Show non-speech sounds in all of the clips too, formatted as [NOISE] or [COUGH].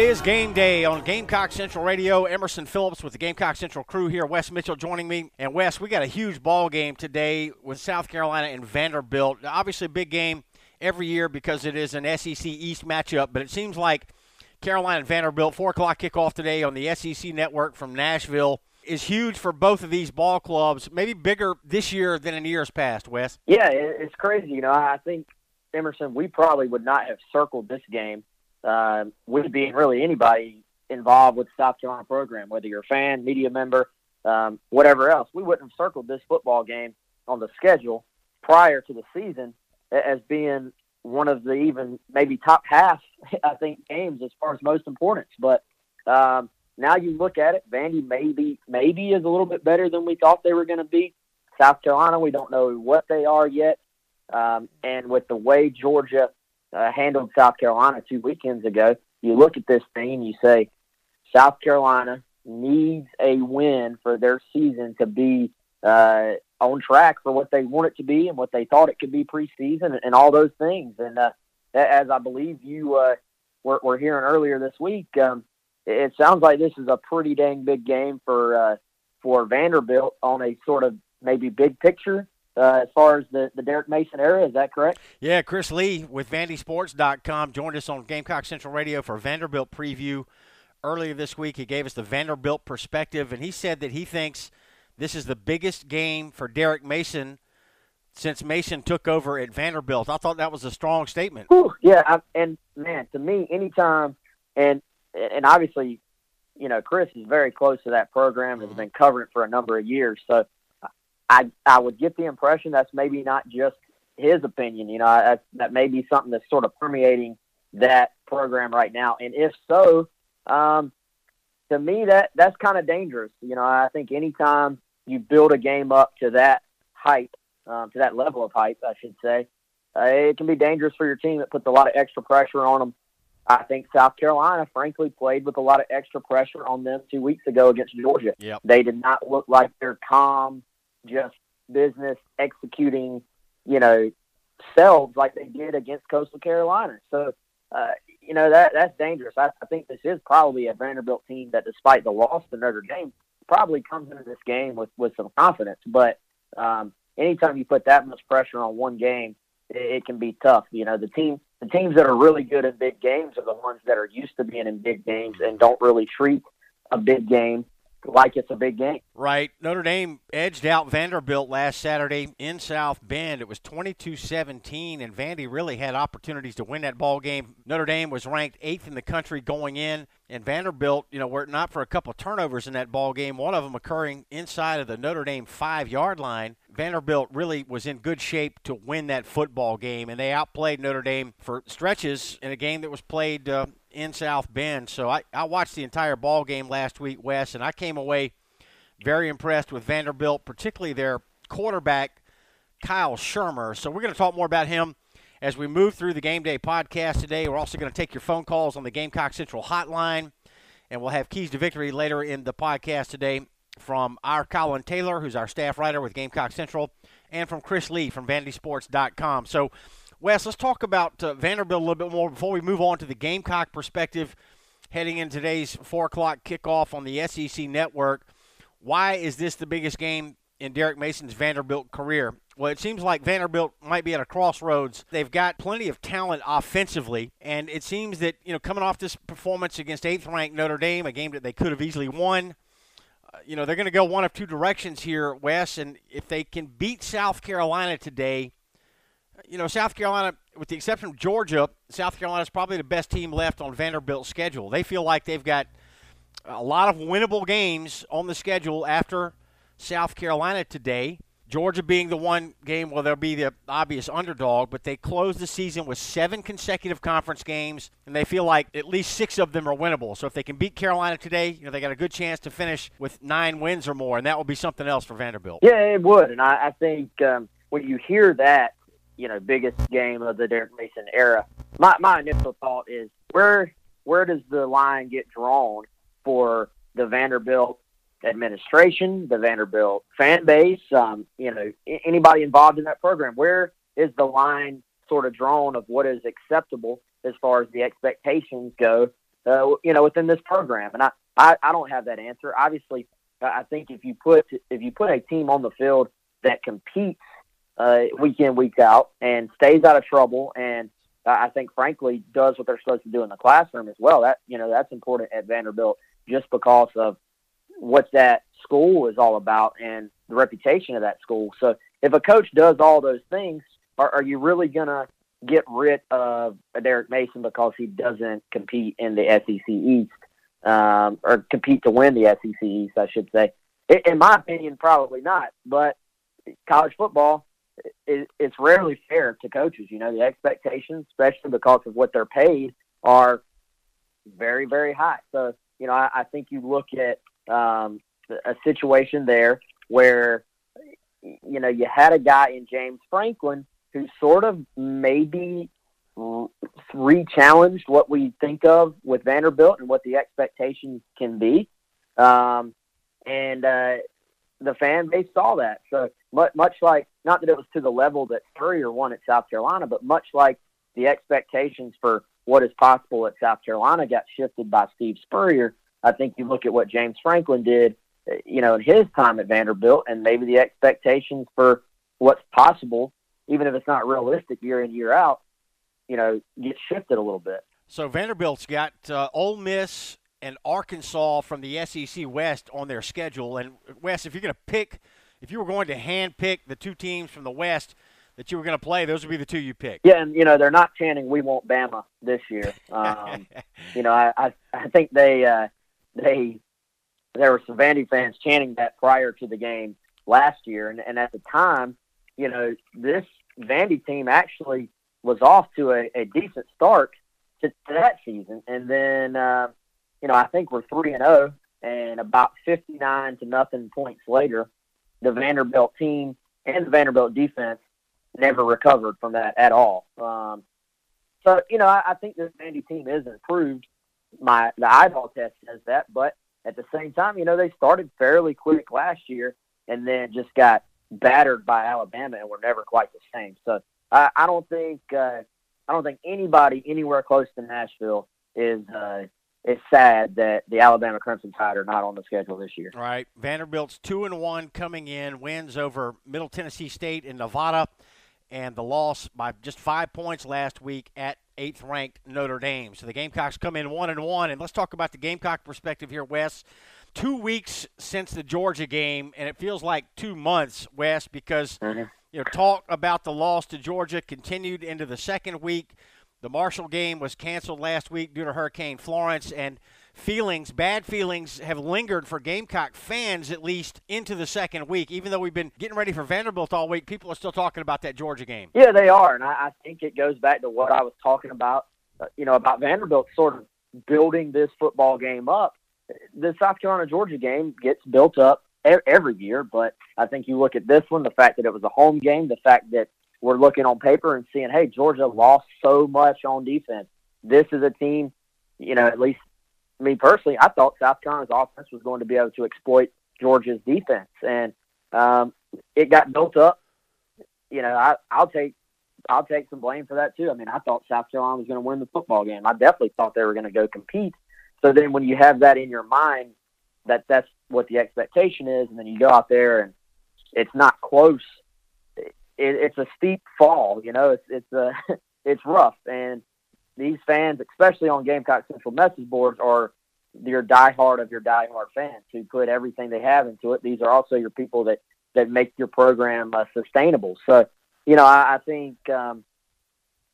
Is game day on Gamecock Central Radio. Emerson Phillips with the Gamecock Central crew here. Wes Mitchell joining me. And Wes, we got a huge ball game today with South Carolina and Vanderbilt. Obviously, a big game every year because it is an SEC East matchup, but it seems like Carolina and Vanderbilt, 4 o'clock kickoff today on the SEC network from Nashville, is huge for both of these ball clubs, maybe bigger this year than in years past, Wes. Yeah, it's crazy. You know, I think, Emerson, we probably would not have circled this game uh, would being really anybody involved with South Carolina program, whether you're a fan, media member, um, whatever else. We wouldn't have circled this football game on the schedule prior to the season as being one of the even maybe top half, [LAUGHS] I think, games as far as most importance. But um, now you look at it, Vandy maybe maybe is a little bit better than we thought they were going to be. South Carolina, we don't know what they are yet. Um, and with the way Georgia uh, handled South Carolina two weekends ago, you look at this thing and you say, South Carolina needs a win for their season to be uh, on track for what they want it to be and what they thought it could be preseason and, all those things. And uh, as I believe you uh, were, were hearing earlier this week, um, it sounds like this is a pretty dang big game for uh, for Vanderbilt on a sort of maybe big picture uh, as far as the, the Derek Mason era. Is that correct? Yeah, Chris Lee with VandySports.com joined us on Gamecock Central Radio for Vanderbilt preview earlier this week. He gave us the Vanderbilt perspective, and he said that he thinks this is the biggest game for Derek Mason since Mason took over at Vanderbilt. I thought that was a strong statement. Whew, yeah, I, and man, to me, anytime and and obviously, you know, Chris is very close to that program. Mm-hmm. Has been covering it for a number of years, so I I would get the impression that's maybe not just his opinion. You know, that that may be something that's sort of permeating that program right now. And if so, um, to me that that's kind of dangerous. You know, I think anytime you build a game up to that height, um, to that level of height, I should say, uh, it can be dangerous for your team. It puts a lot of extra pressure on them. I think South Carolina, frankly, played with a lot of extra pressure on them two weeks ago against Georgia. Yep. They did not look like they're calm, just business executing, you know, selves like they did against Coastal Carolina. So, uh, you know, that that's dangerous. I, I think this is probably a Vanderbilt team that, despite the loss to Notre Dame, probably comes into this game with, with some confidence. But um, anytime you put that much pressure on one game, it, it can be tough. You know, the team the teams that are really good in big games are the ones that are used to being in big games and don't really treat a big game like it's a big game. Right. Notre Dame edged out Vanderbilt last Saturday in South Bend. It was 22-17 and Vandy really had opportunities to win that ball game. Notre Dame was ranked 8th in the country going in and Vanderbilt, you know, were not for a couple turnovers in that ball game, one of them occurring inside of the Notre Dame 5-yard line. Vanderbilt really was in good shape to win that football game and they outplayed Notre Dame for stretches in a game that was played uh, in South Bend. So I, I watched the entire ball game last week, Wes, and I came away very impressed with Vanderbilt, particularly their quarterback, Kyle Shurmur. So we're going to talk more about him as we move through the Game Day podcast today. We're also going to take your phone calls on the Gamecock Central hotline, and we'll have keys to victory later in the podcast today from our Colin Taylor, who's our staff writer with Gamecock Central, and from Chris Lee from VandySports.com. So Wes, let's talk about uh, Vanderbilt a little bit more before we move on to the Gamecock perspective heading in today's 4 o'clock kickoff on the SEC network. Why is this the biggest game in Derek Mason's Vanderbilt career? Well, it seems like Vanderbilt might be at a crossroads. They've got plenty of talent offensively, and it seems that, you know, coming off this performance against eighth ranked Notre Dame, a game that they could have easily won, uh, you know, they're going to go one of two directions here, Wes, and if they can beat South Carolina today, you know, South Carolina, with the exception of Georgia, South Carolina is probably the best team left on Vanderbilt's schedule. They feel like they've got a lot of winnable games on the schedule after South Carolina today. Georgia being the one game where they'll be the obvious underdog, but they closed the season with seven consecutive conference games, and they feel like at least six of them are winnable. So if they can beat Carolina today, you know they got a good chance to finish with nine wins or more, and that will be something else for Vanderbilt. Yeah, it would, and I, I think um, when you hear that, you know, biggest game of the Derek Mason era, my my initial thought is where where does the line get drawn for the Vanderbilt administration, the Vanderbilt fan base, um, you know, anybody involved in that program. Where is the line sort of drawn of what is acceptable as far as the expectations go, uh, you know, within this program? And I, I, I don't have that answer. Obviously, I think if you put if you put a team on the field that competes uh, week in week out and stays out of trouble and I think frankly does what they're supposed to do in the classroom as well. That you know that's important at Vanderbilt just because of what that school is all about and the reputation of that school. So if a coach does all those things, are, are you really going to get rid of Derek Mason because he doesn't compete in the SEC East um, or compete to win the SEC East, I should say? In my opinion, probably not. But college football, it's rarely fair to coaches. You know, the expectations, especially because of what they're paid, are very, very high. So, you know, I, I think you look at um, a situation there where you know you had a guy in James Franklin who sort of maybe re-challenged what we think of with Vanderbilt and what the expectations can be, um, and uh, the fan base saw that. So much, much like not that it was to the level that Spurrier won at South Carolina, but much like the expectations for what is possible at South Carolina got shifted by Steve Spurrier. I think you look at what James Franklin did, uh, you know, in his time at Vanderbilt, and maybe the expectations for what's possible, even if it's not realistic year in year out, you know, get shifted a little bit. So Vanderbilt's got uh, Ole Miss and Arkansas from the SEC Wes on their schedule. And West, if you're going to pick, if you were going to hand pick the two teams from the West that you were going to play, those would be the two you pick. Yeah, and you know they're not chanting "We want Bama" this year. Um, [LAUGHS] you know, I I, I think they. Uh, they there were some Vandy fans chanting that prior to the game last year, and, and at the time, you know, this Vandy team actually was off to a, a decent start to, to that season, and then uh, you know I think we're three and zero, oh, and about fifty nine to nothing points later, the Vanderbilt team and the Vanderbilt defense never recovered from that at all. Um, so you know I, I think this Vandy team is improved my the eyeball test says that. But at the same time, you know, they started fairly quick last year and then just got battered by Alabama and were never quite the same. So I, I don't think uh, I don't think anybody anywhere close to Nashville is uh, is sad that the Alabama Crimson Tide are not on the schedule this year. Right, Vanderbilt's two and one coming in, wins over Middle Tennessee State and Nevada, and the loss by just five points last week at eighth ranked Notre Dame. So the Gamecocks come in one and one. And let's talk about the Gamecock perspective here, Wes. Two weeks since the Georgia game, and it feels like two months, Wes, because mm-hmm. you know talk about the loss to Georgia continued into the second week. The Marshall game was canceled last week due to Hurricane Florence, and feelings, bad feelings, have lingered for Gamecock fans at least into the second week. Even though we've been getting ready for Vanderbilt all week, people are still talking about that Georgia game. Yeah, they are, and I, I think it goes back to what I was talking about. Uh, you know, about Vanderbilt sort of building this football game up. The South Carolina Georgia game gets built up every year, but I think you look at this one, the fact that it was a home game, the fact that we're looking on paper and seeing, hey, Georgia lost so much on defense. This is a team, you know, at least me personally, I thought South Carolina's offense was going to be able to exploit Georgia's defense, and um, it got built up. You know, I, I'll take I'll take some blame for that too. I mean, I thought South Carolina was going to win the football game. I definitely thought they were going to go compete. So then, when you have that in your mind, that that's what the expectation is, and then you go out there and it's not close. It, it's a steep fall. You know, it's it's a [LAUGHS] it's rough, and these fans, especially on Gamecock Central message boards, are your diehard of your diehard fans who put everything they have into it. These are also your people that that make your program uh, sustainable. So, you know, I, I think um,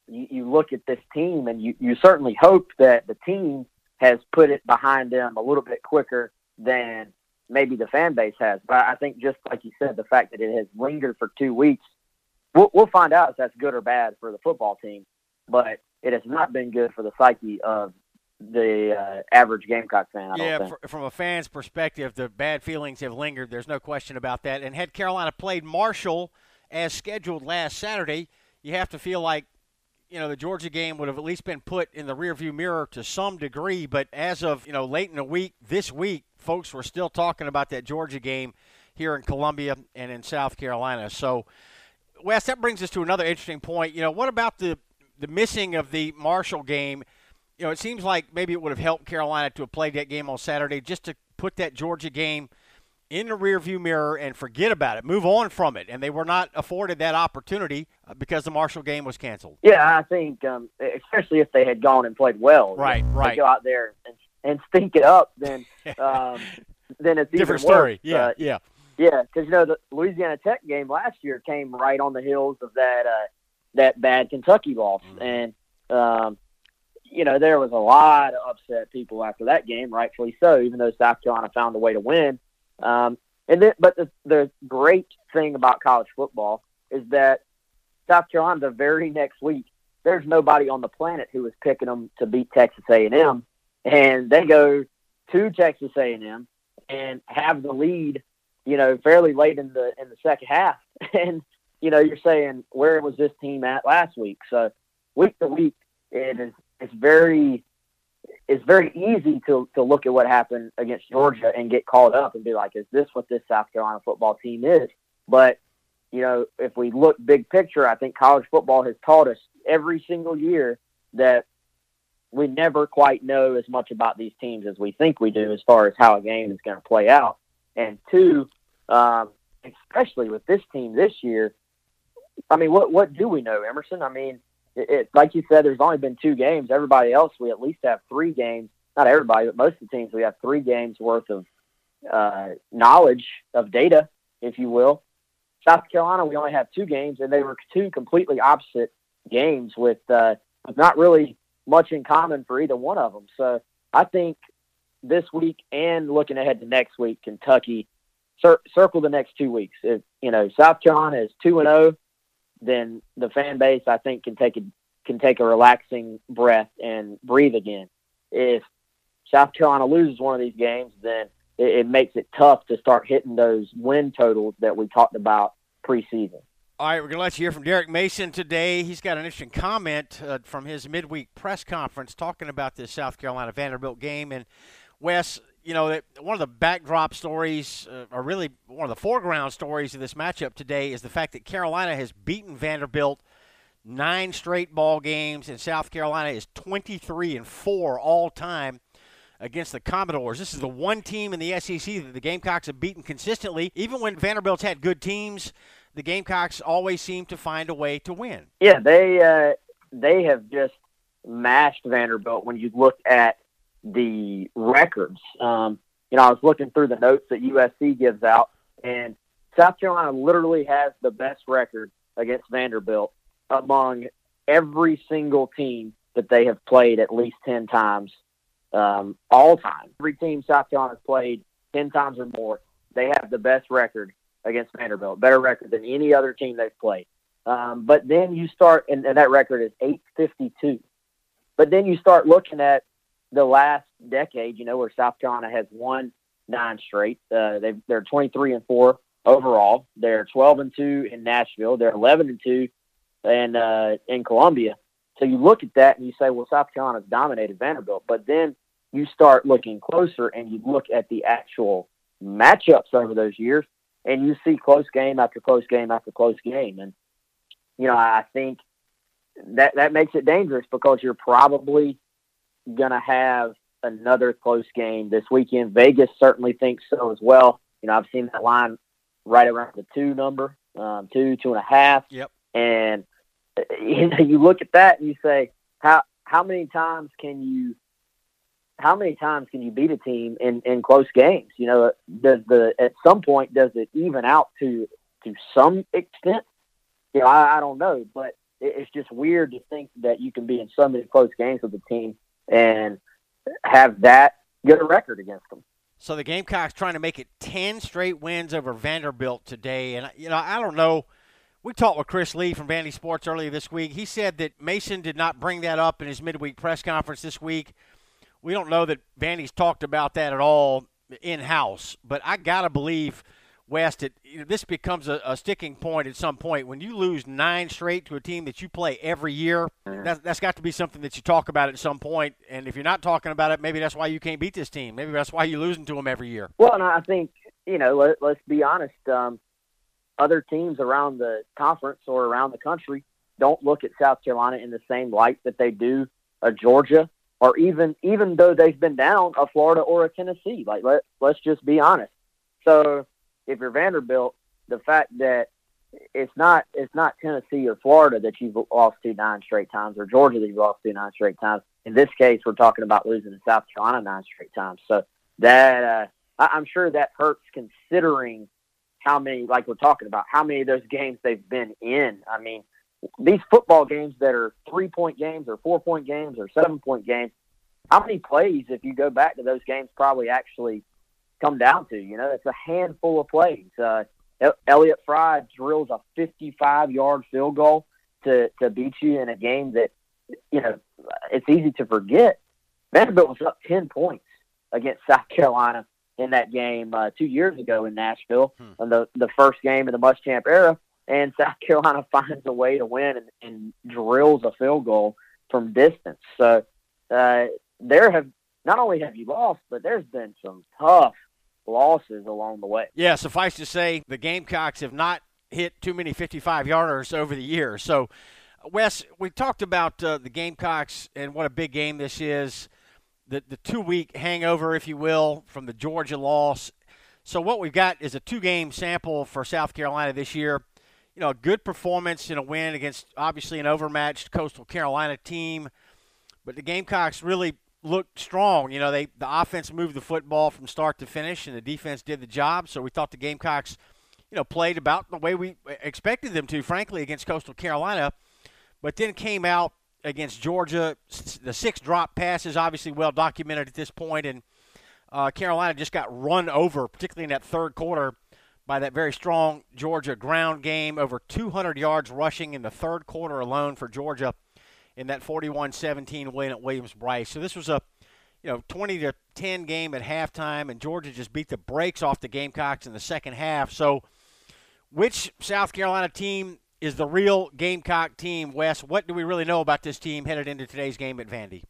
you, you look at this team, and you you certainly hope that the team has put it behind them a little bit quicker than maybe the fan base has. But I think just like you said, the fact that it has lingered for two weeks, we'll, we'll find out if that's good or bad for the football team. But it has not been good for the psyche of the uh, average Gamecock fan. I yeah, from a fan's perspective, the bad feelings have lingered. There's no question about that. And had Carolina played Marshall as scheduled last Saturday, you have to feel like you know the Georgia game would have at least been put in the rearview mirror to some degree. But as of you know late in the week, this week, folks were still talking about that Georgia game here in Columbia and in South Carolina. So, Wes, that brings us to another interesting point. You know, what about the the missing of the Marshall game? you know, it seems like maybe it would have helped Carolina to have played that game on Saturday just to put that Georgia game in the rearview mirror and forget about it, move on from it. And they were not afforded that opportunity uh, because the Marshall game was canceled. Yeah, I think, um, especially if they had gone and played well. Right, right. Go out there and, and stink it up, then [LAUGHS] um, then it's a different story. Worse. Yeah, uh, yeah, yeah. Because you know the Louisiana Tech game last year came right on the heels of that uh, that bad Kentucky loss, mm-hmm. and um, you know, there was a lot of upset people after that game, rightfully so, even though South Carolina found a way to win. Um, and then, but the, the great thing about college football is that South Carolina, the very next week, there's nobody on the planet who was picking them to beat Texas A&M, and they go to Texas A&M and have the lead, you know, fairly late in the in the second half, [LAUGHS] and you know, you're saying where was this team at last week? So week to week, it is it's very it's very easy to to look at what happened against Georgia and get caught up and be like, is this what this South Carolina football team is? But you know, if we look big picture, I think college football has taught us every single year that we never quite know as much about these teams as we think we do as far as how a game is going to play out. And two, um, especially with this team this year, I mean, what what do we know, Emerson? I mean, it, it, like you said, there's only been two games. Everybody else, we at least have three games. Not everybody, but most of the teams, we have three games worth of uh, knowledge of data, if you will. South Carolina, we only have two games, and they were two completely opposite games with, uh, not really much in common for either one of them. So I think this week and looking ahead to next week, Kentucky cir- circle the next two weeks. If you know South Carolina is two and zero, oh, then the fan base I think can take a can take a relaxing breath and breathe again. If South Carolina loses one of these games, then it, it makes it tough to start hitting those win totals that we talked about preseason. All right, we're going to let you hear from Derek Mason today. He's got an interesting comment uh, from his midweek press conference talking about this South Carolina Vanderbilt game. And Wes, you know, one of the backdrop stories, uh, or really one of the foreground stories of this matchup today, is the fact that Carolina has beaten Vanderbilt nine straight ball games, and South Carolina is 23 and four all time against the Commodores. This is the one team in the SEC that the Gamecocks have beaten consistently. Even when Vanderbilt's had good teams, the Gamecocks always seem to find a way to win. Yeah, they uh, they have just mashed Vanderbilt when you look at the records. Um, you know, I was looking through the notes that USC gives out, and South Carolina literally has the best record against Vanderbilt among every single team that they have played at least 10 times um, all time. Every team South Carolina has played 10 times or more, they have the best record against Vanderbilt, better record than any other team they've played. Um, but then you start, and, and that record is 852. But then you start looking at the last decade, you know, where South Carolina has won nine straight. Uh, they they're 23 and four overall. They're 12 and two in Nashville. They're 11 and two in uh, in Columbia. So you look at that and you say, well, South Carolina's dominated Vanderbilt. But then you start looking closer and you look at the actual matchups over those years, and you see close game after close game after close game. And you know, I think that that makes it dangerous because you're probably going to have another close game this weekend. Vegas certainly thinks so as well. You know, I've seen that line right around the two number, um, two, two and a half. Yep. And you know, you look at that and you say, how how many times can you how many times can you beat a team in, in close games? You know, does the at some point does it even out to to some extent? You know, I, I don't know, but it, it's just weird to think that you can be in so many close games with a team and have that good a record against them. So the Gamecocks trying to make it ten straight wins over Vanderbilt today, and you know I don't know. We talked with Chris Lee from Vandy Sports earlier this week. He said that Mason did not bring that up in his midweek press conference this week. We don't know that Vandy's talked about that at all in house, but I gotta believe Wes, it, you know, this becomes a, a, sticking point at some point. When you lose nine straight to a team that you play every year, that, that's got to be something that you talk about at some point. And if you're not talking about it, maybe that's why you can't beat this team. Maybe that's why you're losing to them every year. Well, and I think, you know, let, us be honest. Um, other teams around the conference or around the country don't look at South Carolina in the same light that they do a Georgia or even even though they've been down a Florida or a Tennessee. Like let let's just be honest. So if you're Vanderbilt, the fact that it's not it's not Tennessee or Florida that you've lost to nine straight times, or Georgia that you've lost to nine straight times. In this case, we're talking about losing to South Carolina nine straight times. So that uh, I, I'm sure that hurts considering how many, like we're talking about, how many of those games they've been in. I mean, these football games that are three point games or four point games or seven point games. How many plays, if you go back to those games, probably actually come down to. You know, it's a handful of plays. Uh, Elliott Fry drills a 55 yard field goal to, to beat you in a game that, you know, it's easy to forget. Vanderbilt was up 10 points against South Carolina in that game uh, two years ago in Nashville, hmm. in the, the first game of the Muschamp era. And South Carolina [LAUGHS] finds a way to win and, and drills a field goal from distance. So uh, there have not only have you lost, but there's been some tough losses along the way. Yeah, suffice to say, the Gamecocks have not hit too many 55 yarders over the years. So, Wes, we talked about uh, the Gamecocks and what a big game this is. The, the two week hangover, if you will, from the Georgia loss. So, what we've got is a two game sample for South Carolina this year. You know, a good performance in a win against obviously an overmatched Coastal Carolina team. But the Gamecocks really looked strong. You know, they the offense moved the football from start to finish, and the defense did the job. So we thought the Gamecocks, you know, played about the way we expected them to, frankly, against Coastal Carolina. But then came out against Georgia. The six drop passes, obviously well documented at this point, and uh, Carolina just got run over, particularly in that third quarter, by that very strong Georgia ground game. Over 200 yards rushing in the third quarter alone for Georgia in that 41-17 win at Williams-Brice. So this was a you know 20 to 10 game at halftime, and Georgia just beat the brakes off the Gamecocks in the second half. So, which South Carolina team is the real Gamecock team? Wes, what do we really know about this team headed into today's game at Vandy?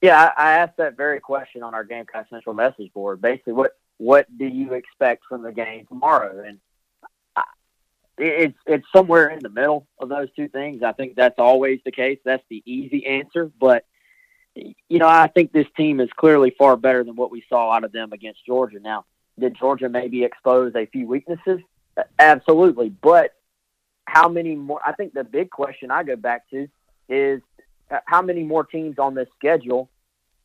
Yeah, I asked that very question on our Gamecock Central message board. Basically, what what do you expect from the game tomorrow? And it's it's somewhere in the middle of those two things. I think that's always the case. That's the easy answer. But you know, I think this team is clearly far better than what we saw out of them against Georgia. Now, did Georgia maybe expose a few weaknesses? Absolutely. But how many more? I think the big question I go back to is uh, how many more teams on this schedule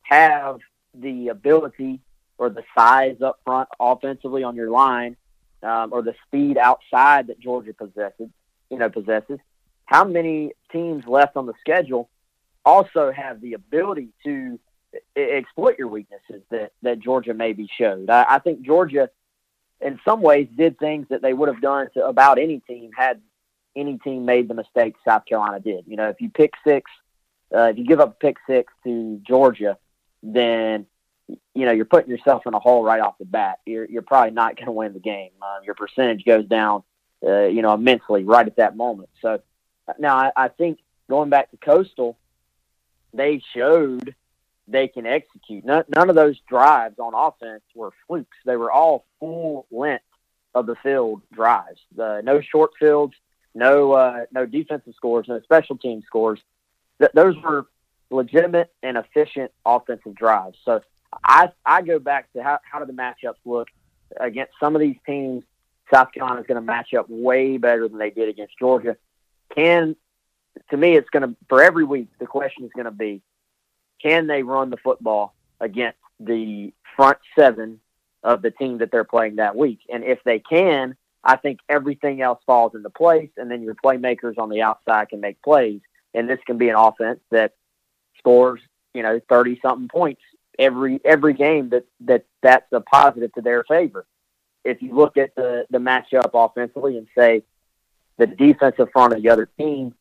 have the ability or the size up front offensively on your line um, or the speed outside that Georgia possesses, you know, possesses. How many teams left on the schedule also have the ability to exploit your weaknesses that, that Georgia maybe showed? I, I think Georgia, in some ways, did things that they would have done to about any team had any team made the mistakes South Carolina did. You know, if you pick six, uh, if you give up pick six to Georgia, then you know, you're putting yourself in a hole right off the bat. You're you're probably not going to win the game. Uh, your percentage goes down, uh, you know, immensely right at that moment. So now I, I think going back to Coastal, they showed they can execute. None, none of those drives on offense were flukes. They were all full length of the field drives. The no short fields, no uh, no defensive scores, no special team scores. Th- those were legitimate and efficient offensive drives. So I I go back to how how do the matchups look against some of these teams. South Carolina is going to match up way better than they did against Georgia. Can to me, it's going to for every week. The question is going to be, can they run the football against the front seven of the team that they're playing that week? And if they can, I think everything else falls into place, and then your playmakers on the outside can make plays, and this can be an offense that scores, you know, thirty something points every every game. That that that's a positive to their favor. If you look at the the matchup offensively and say the defensive front of the other team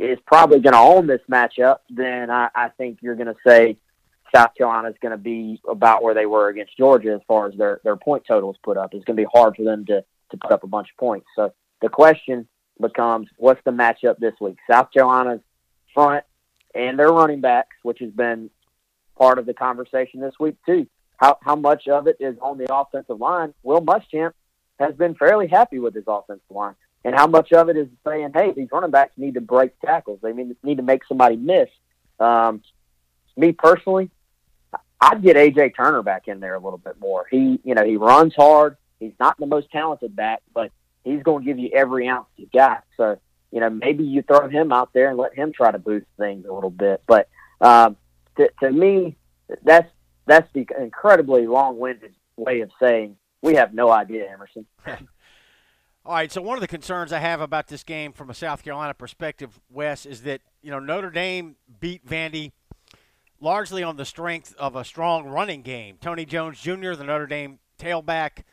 is probably going to own this matchup, then I, I think you're going to say South Carolina is going to be about where they were against Georgia as far as their their point totals put up. It's going to be hard for them to to put up a bunch of points. So the question becomes, what's the matchup this week? South Carolina's front and their running backs, which has been part of the conversation this week too. How how much of it is on the offensive line? Will Muschamp has been fairly happy with his offensive line, and how much of it is saying, hey, these running backs need to break tackles. They need to make somebody miss. Um, me personally, I'd get AJ Turner back in there a little bit more. He, you know, he runs hard. He's not the most talented back, but he's going to give you every ounce you got. So, you know, maybe you throw him out there and let him try to boost things a little bit. But um, to, to me, that's that's the incredibly long-winded way of saying we have no idea, Emerson. [LAUGHS] All right, so one of the concerns I have about this game from a South Carolina perspective, Wes, is that you know Notre Dame beat Vandy largely on the strength of a strong running game. Tony Jones Jr., the Notre Dame tailback,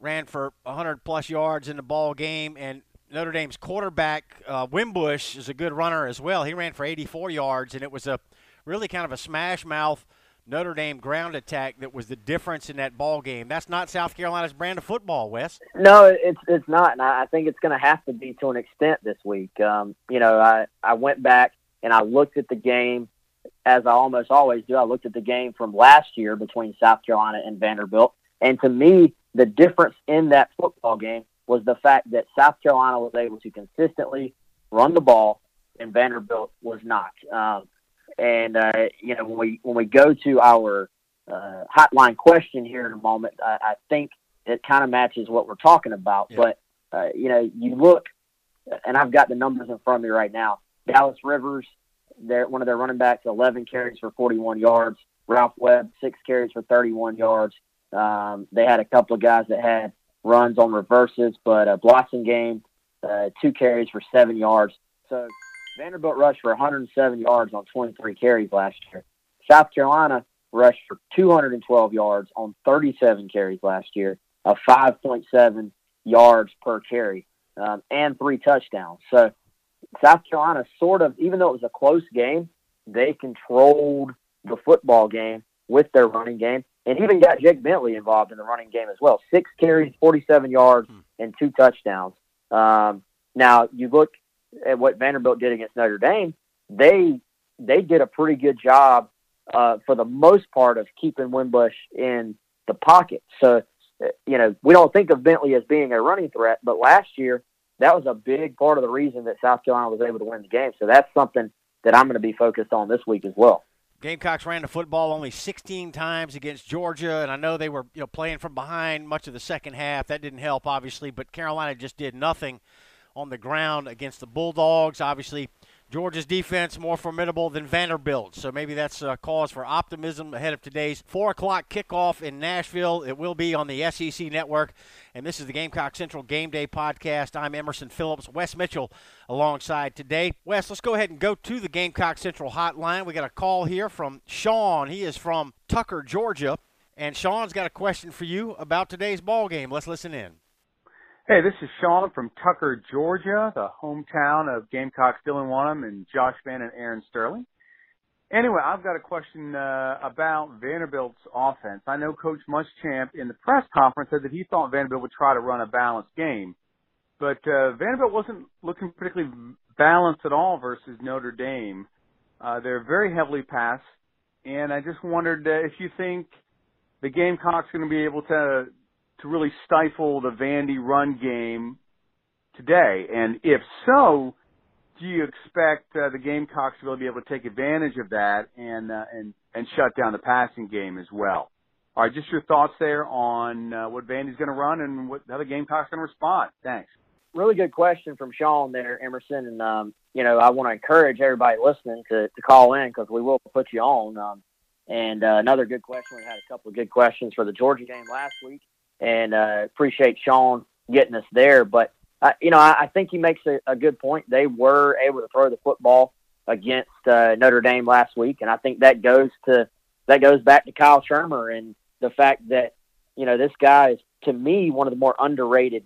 ran for 100 plus yards in the ball game, and Notre Dame's quarterback uh, Wimbush is a good runner as well. He ran for 84 yards, and it was a really kind of a smash mouth Notre Dame ground attack that was the difference in that ball game. That's not South Carolina's brand of football, Wes. No, it's it's not, and I think it's going to have to be to an extent this week. Um, you know, I I went back and I looked at the game as I almost always do. I looked at the game from last year between South Carolina and Vanderbilt, and to me, the difference in that football game was the fact that South Carolina was able to consistently run the ball, and Vanderbilt was not. Um, and uh, you know, when we when we go to our uh, hotline question here in a moment, I, I think it kind of matches what we're talking about. Yeah. But uh, you know, you look, and I've got the numbers in front of me right now. Dallas Rivers, their one of their running backs, 11 carries for 41 yards. Ralph Webb, six carries for 31 yards. Um, they had a couple of guys that had runs on reverses, but a Blasingame, uh, two carries for seven yards. So Vanderbilt rushed for 107 yards on 23 carries last year. South Carolina rushed for 212 yards on 37 carries last year, a 5.7 yards per carry, um, and three touchdowns. So South Carolina sort of, even though it was a close game, they controlled the football game with their running game, and even got Jake Bentley involved in the running game as well. Six carries, 47 yards, hmm. and two touchdowns. Um, now you look at what Vanderbilt did against Notre Dame, they they did a pretty good job uh, for the most part of keeping Wimbush in the pocket. So, uh, you know, we don't think of Bentley as being a running threat, but last year that was a big part of the reason that South Carolina was able to win the game. So that's something that I'm going to be focused on this week as well. Gamecocks ran the football only 16 times against Georgia, and I know they were you know playing from behind much of the second half. That didn't help, obviously, but Carolina just did nothing on the ground against the Bulldogs. Obviously, Georgia's defense more formidable than Vanderbilt, so maybe that's a cause for optimism ahead of today's 4 o'clock kickoff in Nashville. It will be on the SEC network, and this is the Gamecock Central Game Day podcast. I'm Emerson Phillips, Wes Mitchell alongside today. Wes, let's go ahead and go to the Gamecock Central hotline. We got a call here from Sean. He is from Tucker, Georgia, and Sean's got a question for you about today's ball game. Let's listen in. Hey, this is Sean from Tucker, Georgia, the hometown of Gamecocks Dylan Wonnum and Josh Vann and Aaron Sterling. Anyway, I've got a question uh, about Vanderbilt's offense. I know Coach Muschamp in the press conference said that he thought Vanderbilt would try to run a balanced game, but uh, Vanderbilt wasn't looking particularly balanced at all versus Notre Dame. Uh, they're very heavily passed, and I just wondered uh, if you think the Gamecocks are going to be able to to really stifle the Vandy run game today? And if so, do you expect uh, the Gamecocks to be able to take advantage of that and uh, and and shut down the passing game as well? All right, just your thoughts there on uh, what Vandy's going to run and what how the Gamecocks going to respond. Thanks. Really good question from Sean there, Emerson, and um, you know I want to encourage everybody listening to to call in because we will put you on. Um, and uh, another good question. We had a couple of good questions for the Georgia game last week, and uh, appreciate Sean getting us there. But uh, you know, I, I think he makes a, a good point. They were able to throw the football against uh, Notre Dame last week, and I think that goes to that goes back to Kyle Shurmur and the fact that you know this guy is to me one of the more underrated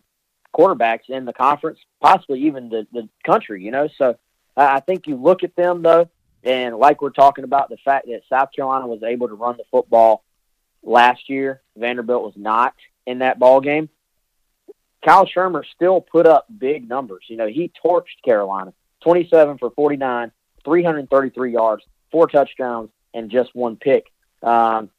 quarterbacks in the conference, possibly even the the country. You know, so I think you look at them though, and like we're talking about the fact that South Carolina was able to run the football last year, Vanderbilt was not in that ball game. Kyle Shurmur still put up big numbers. You know, he torched Carolina 27 for 49, 333 yards, four touchdowns, and just one pick. Um,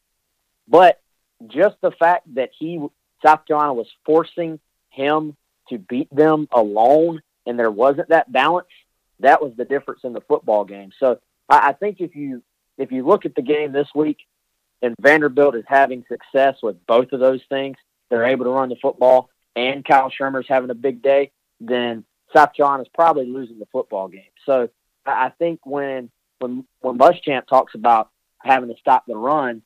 but just the fact that he, South Carolina, was forcing him to beat them alone and there wasn't that balance, that was the difference in the football game. So I, I think if you if you look at the game this week and Vanderbilt is having success with both of those things, they're able to run the football and Kyle Shurmur's having a big day, then South Carolina's probably losing the football game. So I think when when when Muschamp talks about having to stop the run,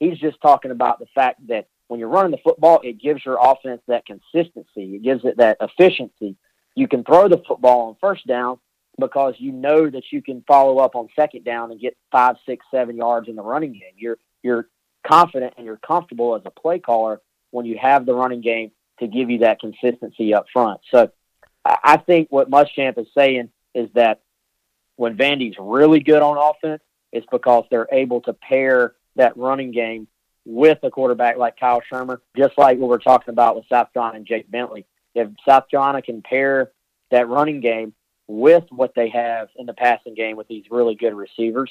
he's just talking about the fact that when you're running the football, it gives your offense that consistency. It gives it that efficiency. You can throw the football on first down because you know that you can follow up on second down and get five, six, seven yards in the running game. You're you're confident and you're comfortable as a play caller when you have the running game to give you that consistency up front. So I think what Muschamp is saying is that when Vandy's really good on offense, it's because they're able to pair that running game with a quarterback like Kyle Shurmur, just like what we're talking about with South Carolina and Jake Bentley. If South Carolina can pair that running game with what they have in the passing game with these really good receivers,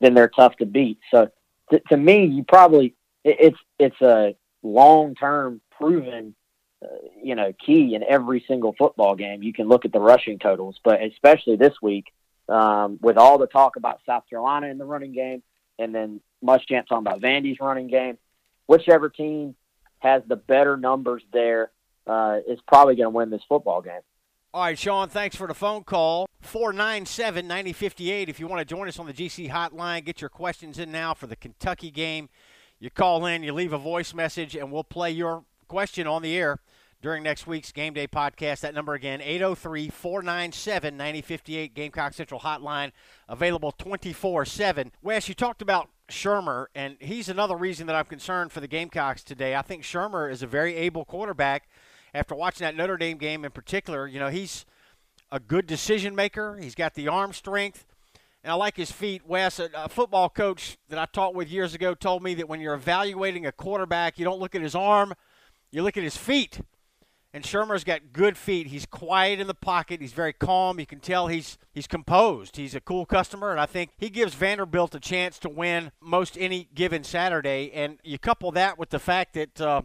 then they're tough to beat. So to, to me, you probably it's it's a long term proven uh, you know, key in every single football game. You can look at the rushing totals, but especially this week, um, with all the talk about South Carolina in the running game, and then Muschamp talking about Vandy's running game, whichever team has the better numbers there uh, is probably going to win this football game. All right, Sean, thanks for the phone call. 497 9058. If you want to join us on the GC hotline, get your questions in now for the Kentucky game. You call in, you leave a voice message, and we'll play your question on the air during next week's Game Day podcast. That number again, 803 497 9058, Gamecock Central Hotline, available 24 7. Wes, you talked about Shurmur, and he's another reason that I'm concerned for the Gamecocks today. I think Shurmur is a very able quarterback. After watching that Notre Dame game in particular, you know, he's a good decision maker, he's got the arm strength. And I like his feet. Wes, a, a football coach that I taught with years ago, told me that when you're evaluating a quarterback, you don't look at his arm, you look at his feet and Shurmur's got good feet. He's quiet in the pocket. He's very calm. You can tell he's he's composed. He's a cool customer, and I think he gives Vanderbilt a chance to win most any given Saturday. And you couple that with the fact that uh,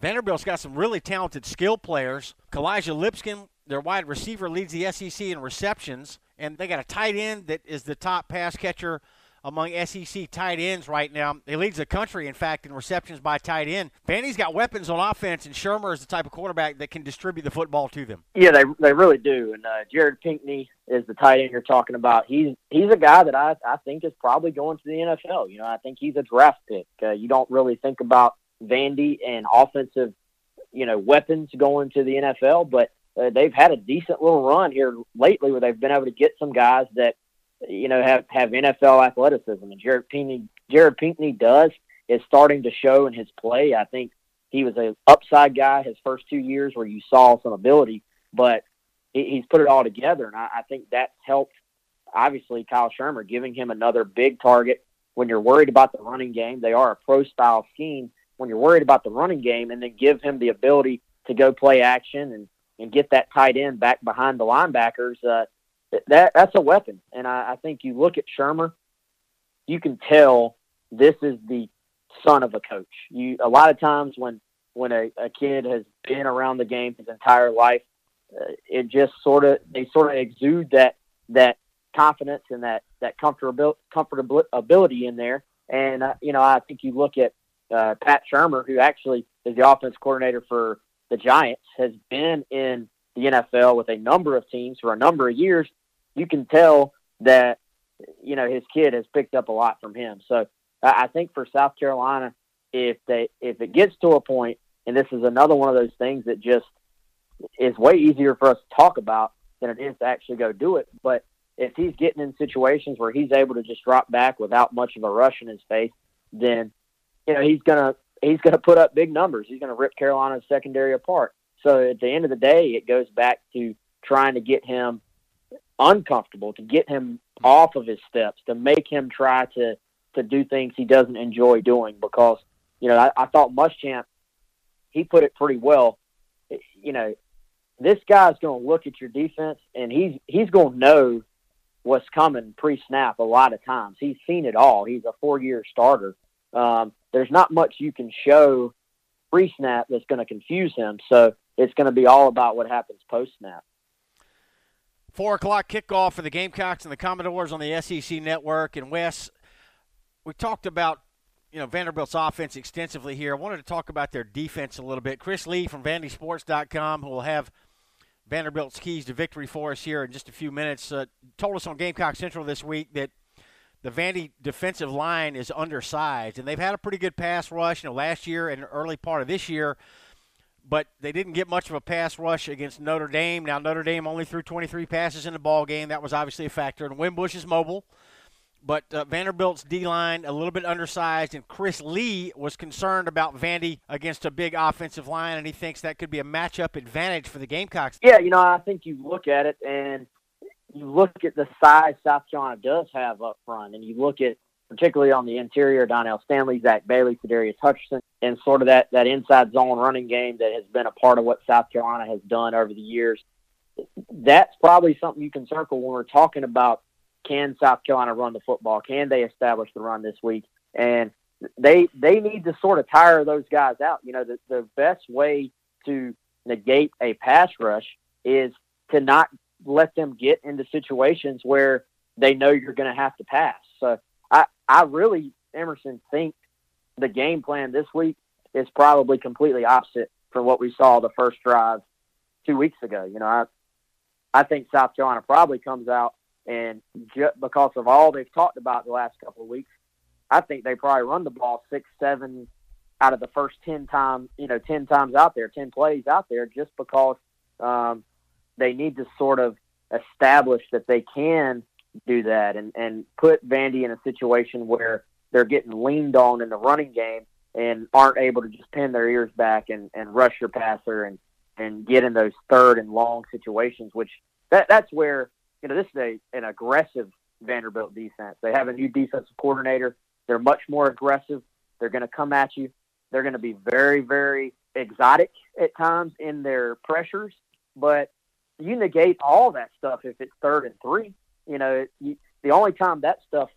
Vanderbilt's got some really talented skill players. Kalijah Lipscomb, their wide receiver, leads the SEC in receptions, and they got a tight end that is the top pass catcher among SEC tight ends right now. He leads the country, in fact, in receptions by tight end. Vandy's got weapons on offense, and Shurmur is the type of quarterback that can distribute the football to them. Yeah, they they really do. And uh, Jared Pinkney is the tight end you're talking about. He's he's a guy that I I think is probably going to the NFL. You know, I think he's a draft pick. Uh, you don't really think about Vandy and offensive, you know, weapons going to the NFL, but uh, they've had a decent little run here lately where they've been able to get some guys that you know, have have NFL athleticism, and Jared Pinkney Jared Pinkney does is starting to show in his play. I think he was a upside guy his first two years where you saw some ability, but he's put it all together, and I, I think that's helped. Obviously, Kyle Shurmur giving him another big target. When you're worried about the running game, they are a pro style scheme. When you're worried about the running game, and then give him the ability to go play action and and get that tight end back behind the linebackers. Uh, that that's a weapon. And I, I think you look at Shurmur, you can tell this is the son of a coach. You a lot of times when when a, a kid has been around the game his entire life, uh, it just sort of they sort of exude that that confidence and that that comfortability comfortability in there. And uh, you know, I think you look at uh, Pat Shurmur, who actually is the offense coordinator for the Giants, has been in the NFL with a number of teams for a number of years. You can tell that you know his kid has picked up a lot from him. So I think for South Carolina, if they if it gets to a point, and this is another one of those things that just is way easier for us to talk about than it is to actually go do it. But if he's getting in situations where he's able to just drop back without much of a rush in his face, then you know he's gonna he's gonna put up big numbers. He's gonna rip Carolina's secondary apart. So at the end of the day, it goes back to trying to get him uncomfortable, to get him off of his steps, to make him try to to do things he doesn't enjoy doing. Because you know I, I thought Muschamp he put it pretty well. You know, this guy's going to look at your defense and he's he's going to know what's coming pre-snap a lot of times. He's seen it all. He's a four-year starter. Um, there's not much you can show pre-snap that's going to confuse him. So it's going to be all about what happens post-snap. Four o'clock kickoff for the Gamecocks and the Commodores on the SEC Network. And Wes, we talked about you know Vanderbilt's offense extensively here. I wanted to talk about their defense a little bit. Chris Lee from VandySports.com, who will have – Vanderbilt's keys to victory for us here in just a few minutes. Uh, told us on Gamecock Central this week that the Vandy defensive line is undersized, and they've had a pretty good pass rush. You know, last year and early part of this year, but they didn't get much of a pass rush against Notre Dame. Now Notre Dame only threw 23 passes in the ball game. That was obviously a factor. And Wimbush is mobile. But uh, Vanderbilt's D line a little bit undersized, and Chris Lee was concerned about Vandy against a big offensive line, and he thinks that could be a matchup advantage for the Gamecocks. Yeah, you know, I think you look at it and you look at the size South Carolina does have up front, and you look at particularly on the interior, Donell Stanley, Zach Bailey, Sadarius Hutchinson, and sort of that that inside zone running game that has been a part of what South Carolina has done over the years. That's probably something you can circle when we're talking about can South Carolina run the football? Can they establish the run this week? And they they need to sort of tire those guys out. You know, the, the best way to negate a pass rush is to not let them get into situations where they know you're going to have to pass. So I I really Emerson think the game plan this week is probably completely opposite from what we saw the first drive two weeks ago. You know, I I think South Carolina probably comes out and just because of all they've talked about the last couple of weeks, I think they probably run the ball six, seven out of the first ten times, you know, ten times out there, ten plays out there, just because um, they need to sort of establish that they can do that and and put Vandy in a situation where they're getting leaned on in the running game and aren't able to just pin their ears back and and rush your passer and and get in those third and long situations, which that that's where you know, this is a, an aggressive Vanderbilt defense. They have a new defensive coordinator. They're much more aggressive. They're going to come at you. They're going to be very, very exotic at times in their pressures, but you negate all that stuff if it's third and three. You know, you, the only time that stuff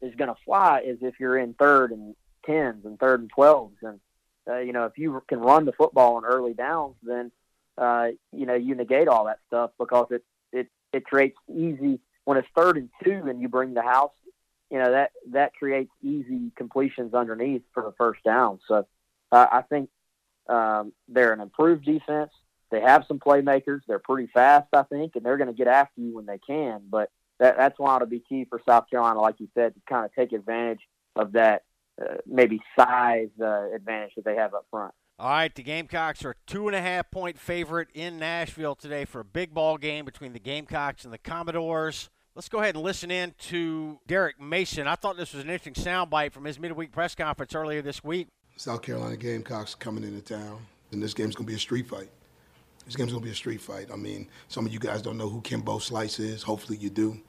is going to fly is if you're in third and tens and third and twelves. And, uh, you know, if you can run the football on early downs, then, uh, you know, you negate all that stuff because it, it it creates easy when it's third and two and you bring the house. You know that that creates easy completions underneath for the first down. So uh, I think um, they're an improved defense. They have some playmakers. They're pretty fast, I think, and they're going to get after you when they can. But that, that's why it'll be key for South Carolina, like you said, to kind of take advantage of that uh, maybe size uh, advantage that they have up front. All right, the Gamecocks are two and a half point favorite in Nashville today for a big ball game between the Gamecocks and the Commodores. Let's go ahead and listen in to Derek Mason. I thought this was an interesting soundbite from his midweek press conference earlier this week. South Carolina Gamecocks coming into town, and this game's going to be a street fight. This game's going to be a street fight. I mean, some of you guys don't know who Kimbo Slice is. Hopefully you do.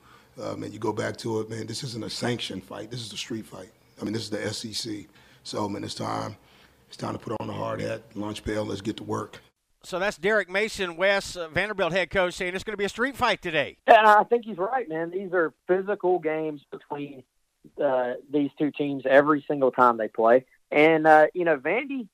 Um, and you go back to it, man, this isn't a sanctioned fight. This is a street fight. I mean, this is the SEC. So, man, it's time – it's time to put on the hard hat, lunch pail. Let's get to work. So that's Derek Mason, Wes uh, Vanderbilt head coach, saying it's going to be a street fight today. And I think he's right, man. These are physical games between uh, these two teams every single time they play. And uh, you know, Vandy,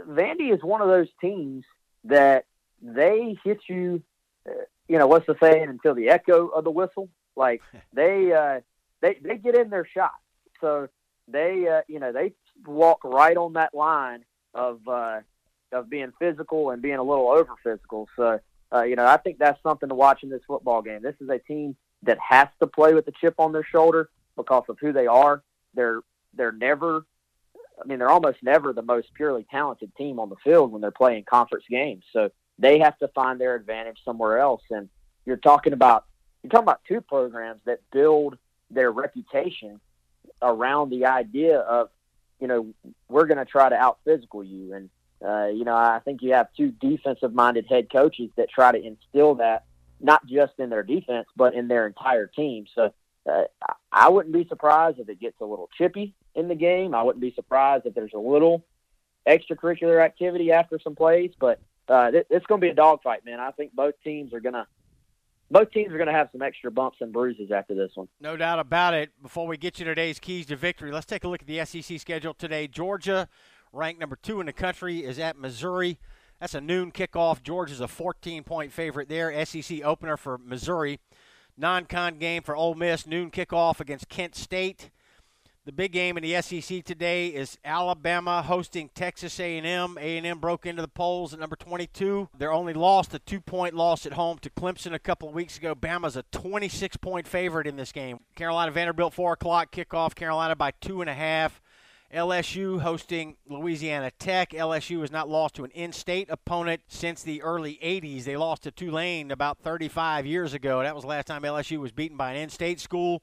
Vandy is one of those teams that they hit you. Uh, you know what's the saying? Until the echo of the whistle. Like [LAUGHS] they uh, they they get in their shot. So they uh, you know they walk right on that line of uh, of being physical and being a little over physical. So uh, you know I think that's something to watch in this football game. This is a team that has to play with a chip on their shoulder because of who they are. They're they're never I mean, they're almost never the most purely talented team on the field when they're playing conference games. So they have to find their advantage somewhere else. And you're talking about you're talking about two programs that build their reputation around the idea of, you know, we're going to try to out physical you. And uh, you know, I think you have two defensive minded head coaches that try to instill that not just in their defense but in their entire team. So uh, I wouldn't be surprised if it gets a little chippy in the game. I wouldn't be surprised if there's a little extracurricular activity after some plays, but uh, it, it's going to be a dogfight, man. I think both teams are going to both teams are going to have some extra bumps and bruises after this one. No doubt about it. Before we get you today's keys to victory, let's take a look at the SEC schedule today. Georgia, ranked number two in the country, is at Missouri. That's a noon kickoff. Georgia's a 14 point favorite there. SEC opener for Missouri. Non con game for Ole Miss, noon kickoff against Kent State. The big game in the SEC today is Alabama hosting Texas A&M. A&M broke into the polls at number 22. They're only lost a two-point loss at home to Clemson a couple of weeks ago. Bama's a 26-point favorite in this game. Carolina Vanderbilt four o'clock kickoff. Carolina by two and a half. LSU hosting Louisiana Tech. LSU has not lost to an in-state opponent since the early 80s. They lost to Tulane about 35 years ago. That was the last time LSU was beaten by an in-state school.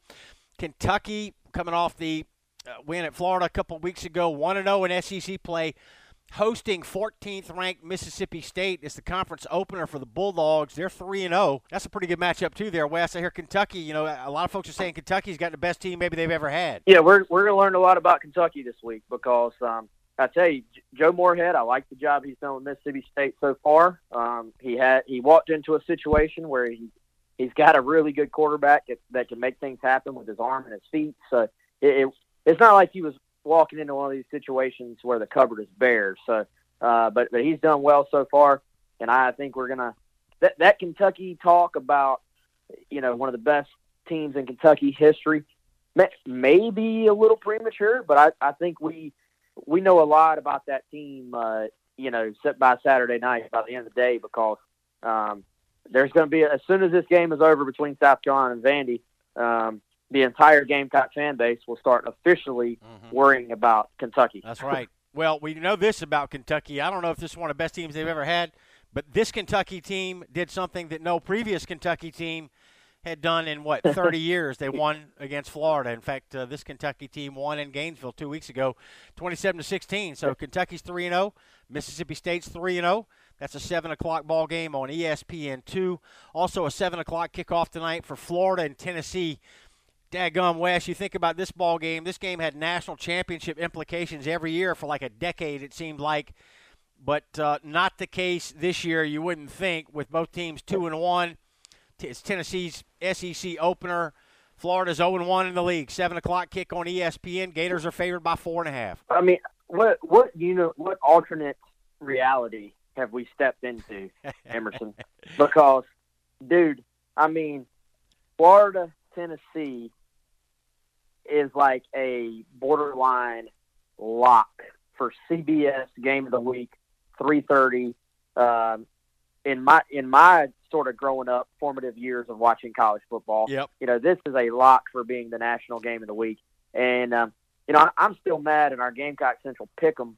Kentucky coming off the win at Florida a couple weeks ago, 1 0 in SEC play, hosting 14th ranked Mississippi State. It's the conference opener for the Bulldogs. They're 3 0. That's a pretty good matchup, too, there, Wes. I hear Kentucky, you know, a lot of folks are saying Kentucky's got the best team maybe they've ever had. Yeah, we're, we're going to learn a lot about Kentucky this week because um, I tell you, Joe Moorhead, I like the job he's done with Mississippi State so far. Um, he had he walked into a situation where he he's got a really good quarterback that, that can make things happen with his arm and his feet. So it, it it's not like he was walking into one of these situations where the cupboard is bare. So, uh, but but he's done well so far, and I think we're gonna that that Kentucky talk about you know one of the best teams in Kentucky history may, be a little premature, but I I think we we know a lot about that team. Uh, you know, set by Saturday night by the end of the day because um, there's going to be as soon as this game is over between South Carolina and Vandy. Um, the entire Gamecock fan base will start officially mm-hmm. worrying about Kentucky. That's right. well, we know this about Kentucky. I don't know if this is one of the best teams they've ever had, but this Kentucky team did something that no previous Kentucky team had done in what [LAUGHS] 30 years. They won against Florida. In fact, uh, this Kentucky team won in Gainesville two weeks ago, 27 to 16. So Kentucky's three and 0, Mississippi State's three and 0. That's a seven o'clock ball game on ESPN two. Also a seven o'clock kickoff tonight for Florida and Tennessee. Daggum Wes, you think about this ball game. This game had national championship implications every year for like a decade. It seemed like, but uh, not the case this year. You wouldn't think with both teams two and one. It's Tennessee's SEC opener. Florida's zero and one in the league. Seven o'clock kick on ESPN. Gators are favored by four and a half. I mean, what what you know what alternate reality have we stepped into, [LAUGHS] Emerson? because, dude, I mean, Florida, Tennessee is like a borderline lock for CBS game of the week, three thirty. Um, in my in my sort of growing up formative years of watching college football, yep. you know this is a lock for being the national game of the week. And um, you know I, I'm still mad in our Gamecock Central pick'em.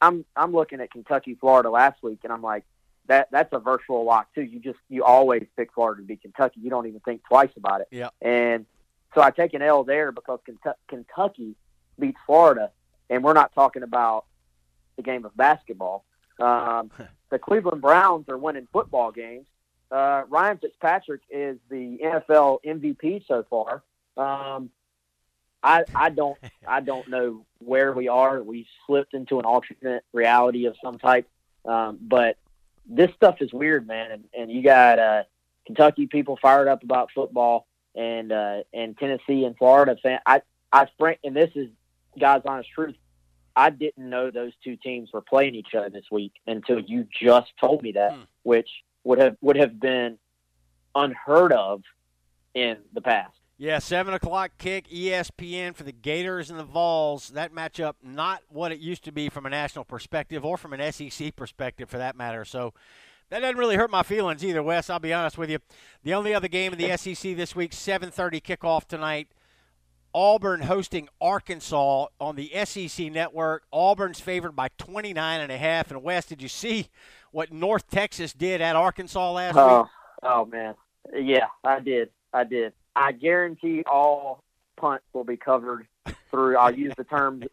I'm I'm looking at Kentucky Florida last week, and I'm like that that's a virtual lock too. You just you always pick Florida to beat Kentucky. You don't even think twice about it. Yeah. And so I take an L there because Kentucky beats Florida, and we're not talking about the game of basketball. Um, [LAUGHS] the Cleveland Browns are winning football games. Uh, Ryan Fitzpatrick is the NFL MVP so far. Um, I I don't [LAUGHS] I don't know where we are. We slipped into an alternate reality of some type. Um, but this stuff is weird, man. And, and you got uh, Kentucky people fired up about football and uh, and Tennessee and Florida fan. I I sprint, and this is God's honest truth. I didn't know those two teams were playing each other this week until you just told me that, Hmm. which would have would have been unheard of in the past. Yeah, seven o'clock kick, ESPN for the Gators and the Vols. That matchup not what it used to be from a national perspective or from an SEC perspective, for that matter. So that doesn't really hurt my feelings either, Wes. I'll be honest with you. The only other game in the SEC this week, 7:30 kickoff tonight. Auburn hosting Arkansas on the SEC network. Auburn's favored by 29 and a half. And Wes, did you see what North Texas did at Arkansas last Oh, week? oh man, yeah, I did, I did. I guarantee all punts will be covered through. I'll use the term,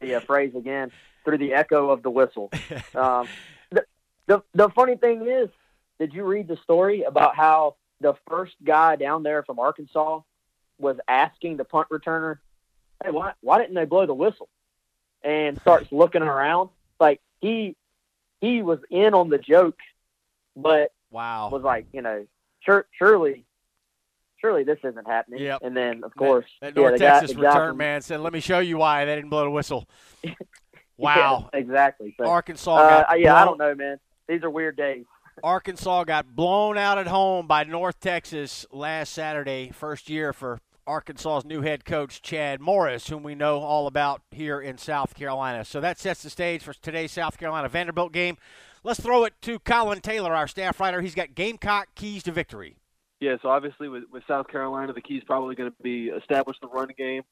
the uh, phrase again, through the echo of the whistle. [LAUGHS] Um, the, the funny thing is, did you read the story about how the first guy down there from Arkansas was asking the punt returner, "Hey, why why didn't they blow the whistle?" And starts looking around like he he was in on the joke, but Wow. was like, you know, sure, surely, surely this isn't happening. Yep. And then, of course, That yeah, North the Texas guy return from- man said, "Let me show you why they didn't blow the whistle." [LAUGHS] Wow, Yeah, exactly. So, Arkansas uh, got yeah, I don't know, man. These are weird days. [LAUGHS] Arkansas got blown out at home by North Texas last Saturday. First year for Arkansas's new head coach Chad Morris, whom we know all about here in South Carolina. So that sets the stage for today's South Carolina Vanderbilt game. Let's throw it to Colin Taylor, our staff writer. He's got Gamecock keys to victory. Yeah, so obviously with, with South Carolina, the key is probably going to be establish the run game.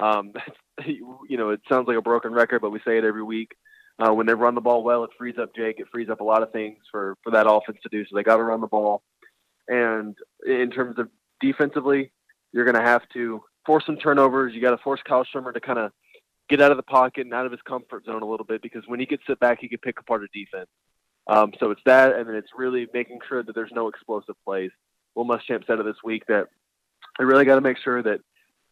Um, [LAUGHS] you know, it sounds like a broken record, but we say it every week. Uh, when they run the ball well, it frees up Jake. It frees up a lot of things for, for that offense to do. So they got to run the ball. And in terms of defensively, you're going to have to force some turnovers. You got to force Kyle Shurmur to kind of get out of the pocket and out of his comfort zone a little bit because when he gets sit back, he can pick apart a defense. Um, so it's that, and then it's really making sure that there's no explosive plays. Will Muschamp said it this week that they really got to make sure that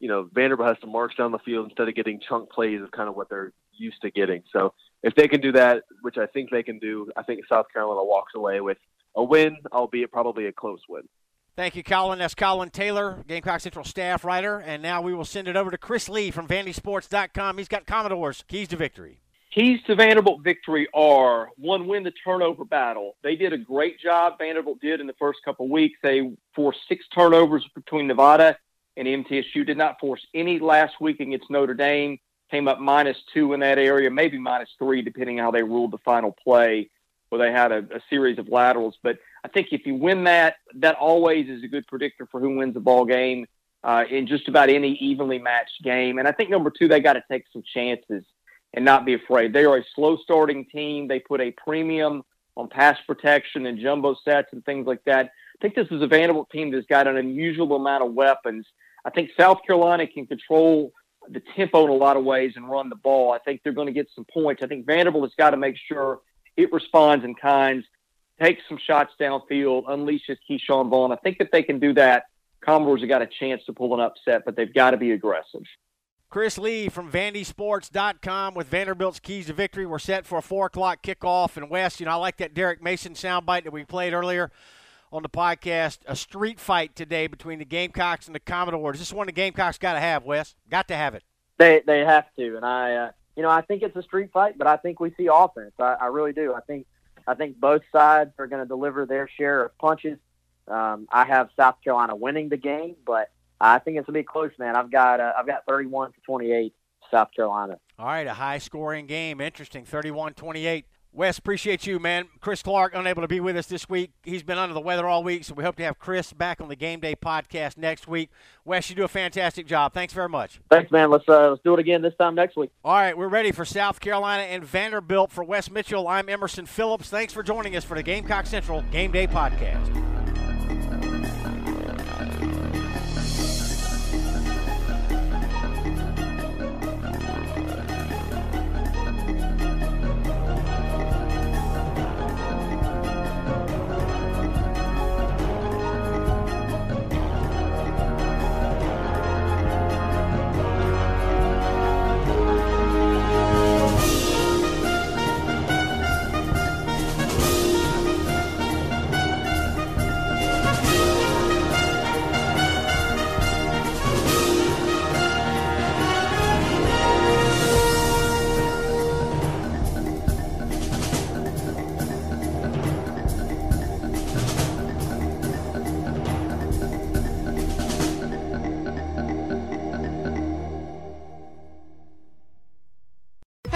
you know Vanderbilt has to march down the field instead of getting chunk plays of kind of what they're used to getting. So if they can do that, which I think they can do, I think South Carolina walks away with a win, albeit probably a close win. Thank you, Colin. That's Colin Taylor, Gamecock Central staff writer. And now we will send it over to Chris Lee from VandySports.com. He's got Commodores keys to victory. Keys to Vanderbilt victory are one, win the turnover battle. They did a great job. Vanderbilt did in the first couple weeks. They forced six turnovers between Nevada and MTSU. Did not force any last week against Notre Dame. Came up minus two in that area, maybe minus three, depending how they ruled the final play, where they had a, a series of laterals. But I think if you win that, that always is a good predictor for who wins the ball game uh, in just about any evenly matched game. And I think number two, they got to take some chances and not be afraid. They are a slow starting team. They put a premium on pass protection and jumbo sets and things like that. I think this is a Vanderbilt team that's got an unusual amount of weapons. I think South Carolina can control the tempo in a lot of ways and run the ball. I think they're going to get some points. I think Vanderbilt has got to make sure it responds in kinds, takes some shots downfield, unleashes Ke'Shawn Vaughn. I think if they can do that, Commodores have got a chance to pull an upset, but they've got to be aggressive. Chris Lee from VandySports.com with Vanderbilt's keys to victory. We're set for a 4 o'clock kickoff. And Wes, you know, I like that Derek Mason soundbite that we played earlier on the podcast. A street fight today between the Gamecocks and the Commodores. This is one the Gamecocks got to have, Wes. Got to have it. They they have to, and I, uh, you know, I think it's a street fight, but I think we see offense. I, I really do. I think I think both sides are going to deliver their share of punches. Um, I have South Carolina winning the game, but I think it's gonna be close, man. I've got uh, I've got 31 to 28 South Carolina. All right, a high scoring game. Interesting. 31 28. Wes, appreciate you, man. Chris Clark, unable to be with us this week. He's been under the weather all week, so we hope to have Chris back on the Game Day podcast next week. Wes, you do a fantastic job. Thanks very much. Thanks, man. Let's uh, let's do it again this time next week. All right, we're ready for South Carolina and Vanderbilt. For Wes Mitchell, I'm Emerson Phillips. Thanks for joining us for the Gamecock Central Game Day podcast.